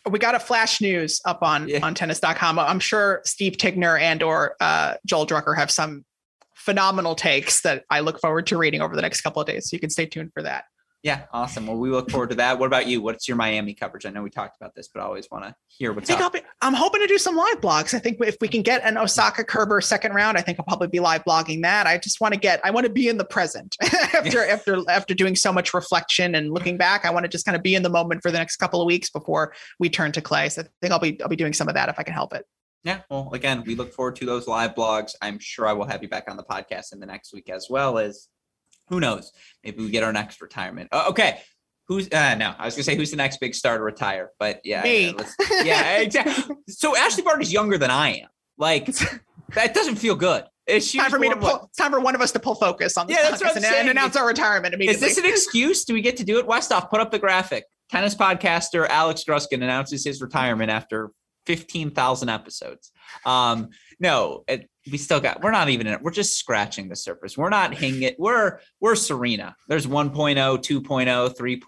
We got a flash news up on Yeah. on tennis.com. I'm sure Steve Tignor and or uh, Joel Drucker have some phenomenal takes that I look forward to reading over the next couple of days. So you can stay tuned for that. Yeah, awesome. Well, we look forward to that. What about you? What's your Miami coverage? I know we talked about this, but I always want to hear I what's think up. I'll be, I'm hoping to do some live blogs. I think if we can get an Osaka Kerber second round, I think I'll probably be live blogging that. I just want to get, I want to be in the present [LAUGHS] after, after, after doing so much reflection and looking back. I want to just kind of be in the moment for the next couple of weeks before we turn to clay. So I think I'll be, I'll be doing some of that if I can help it. Yeah. Well, again, we look forward to those live blogs. I'm sure I will have you back on the podcast in the next week as well as who knows? Maybe we get our next retirement. Uh, okay. Who's uh no, I was gonna say who's the next big star to retire, but yeah, Me. yeah, yeah, exactly. So Ashleigh Barty's younger than I am. Like [LAUGHS] that doesn't feel good. She time for me to born, what, pull, it's time for one of us to pull focus on this Yeah, that's what I'm and, and announce our retirement Is this an [LAUGHS] excuse? Do we get to do it? Westoff, put up the graphic. Tennis podcaster Alex Gruskin announces his retirement after 15,000 episodes. Um, no, it, we still got, we're not even in it. We're just scratching the surface. We're not hanging it. We're, we're Serena. There's 1.0, 2.0, 3.0,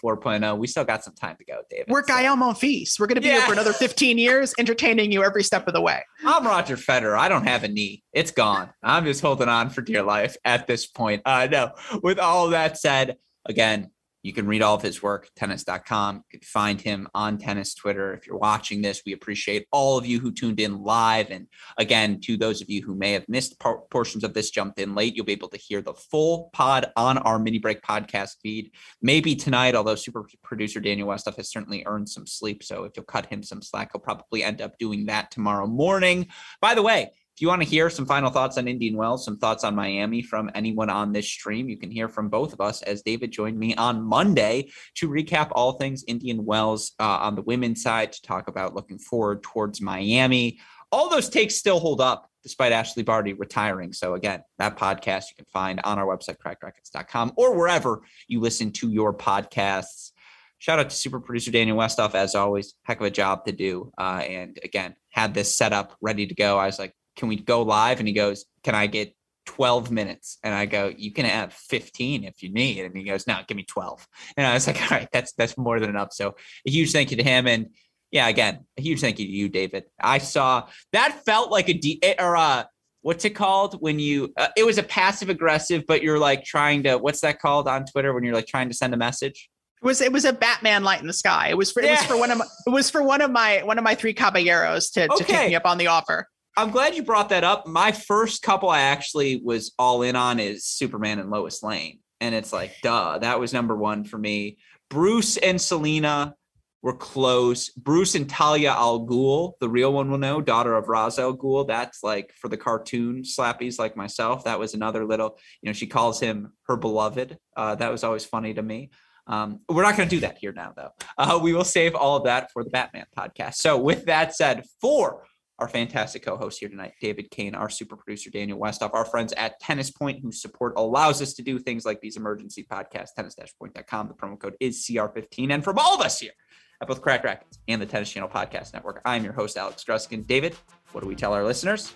4.0. We still got some time to go, David. We're So- Monfils. We're going to be Yeah. here for another 15 years, entertaining you every step of the way. I'm Roger Federer. I don't have a knee. It's gone. I'm just holding on for dear life at this point. Uh, no, with all that said, again, you can read all of his work, tennis.com. You can find him on tennis Twitter. If you're watching this, we appreciate all of you who tuned in live. And again, to those of you who may have missed por- portions of this, jumped in late, you'll be able to hear the full pod on our mini break podcast feed. Maybe tonight, although super producer Daniel Westoff has certainly earned some sleep. So if you'll cut him some slack, he'll probably end up doing that tomorrow morning. By the way, if you want to hear some final thoughts on Indian Wells, some thoughts on Miami from anyone on this stream, you can hear from both of us as David joined me on Monday to recap all things Indian Wells uh, on the women's side to talk about looking forward towards Miami. All those takes still hold up despite Ashleigh Barty retiring. So again, that podcast you can find on our website, crackedracquets.com or wherever you listen to your podcasts. Shout out to super producer Daniel Westoff, as always. Heck of a job to do. Uh, and again, had this set up ready to go. I was like, can we go live? And he goes, can I get 12 minutes? And I go, you can have 15 if you need. And he goes, no, give me 12. And I was [LAUGHS] like, all right, that's, that's more than enough. So a huge thank you to him. And yeah, again, a huge thank you to you, David. I saw that felt like a D or uh what's it called when you uh, it was a passive aggressive, but you're like trying to what's that called on Twitter when you're like trying to send a message? It was it was a Batman light in the sky. It was for it was for one of my it was for one of my one of my three caballeros to, to take me up on the offer. I'm glad you brought that up. My first couple I actually was all in on is Superman and Lois Lane. and it's like, duh, that was number one for me. Bruce and Selina were close. Bruce and Talia Al Ghul, the real one will know, daughter of Ra's Al Ghul. That's like for the cartoon slappies like myself. That was another little, you know, she calls him her beloved. Uh, that was always funny to me. Um, we're not going to do that here now, though. Uh, we will save all of that for the Batman podcast. So, with that said, for our fantastic co-host here tonight, David Kane, our super producer, Daniel Westoff, our friends at Tennis Point, whose support allows us to do things like these emergency podcasts, tennis-point.com. The promo code is CR15. And from all of us here at both Cracked Racquets and the Tennis Channel Podcast Network, I'm your host, Alex Gruskin. David, what do we tell our listeners?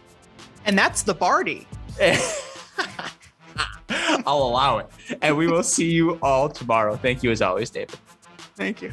And that's the party. [LAUGHS] I'll allow it. And we will see you all tomorrow. Thank you as always, David. Thank you.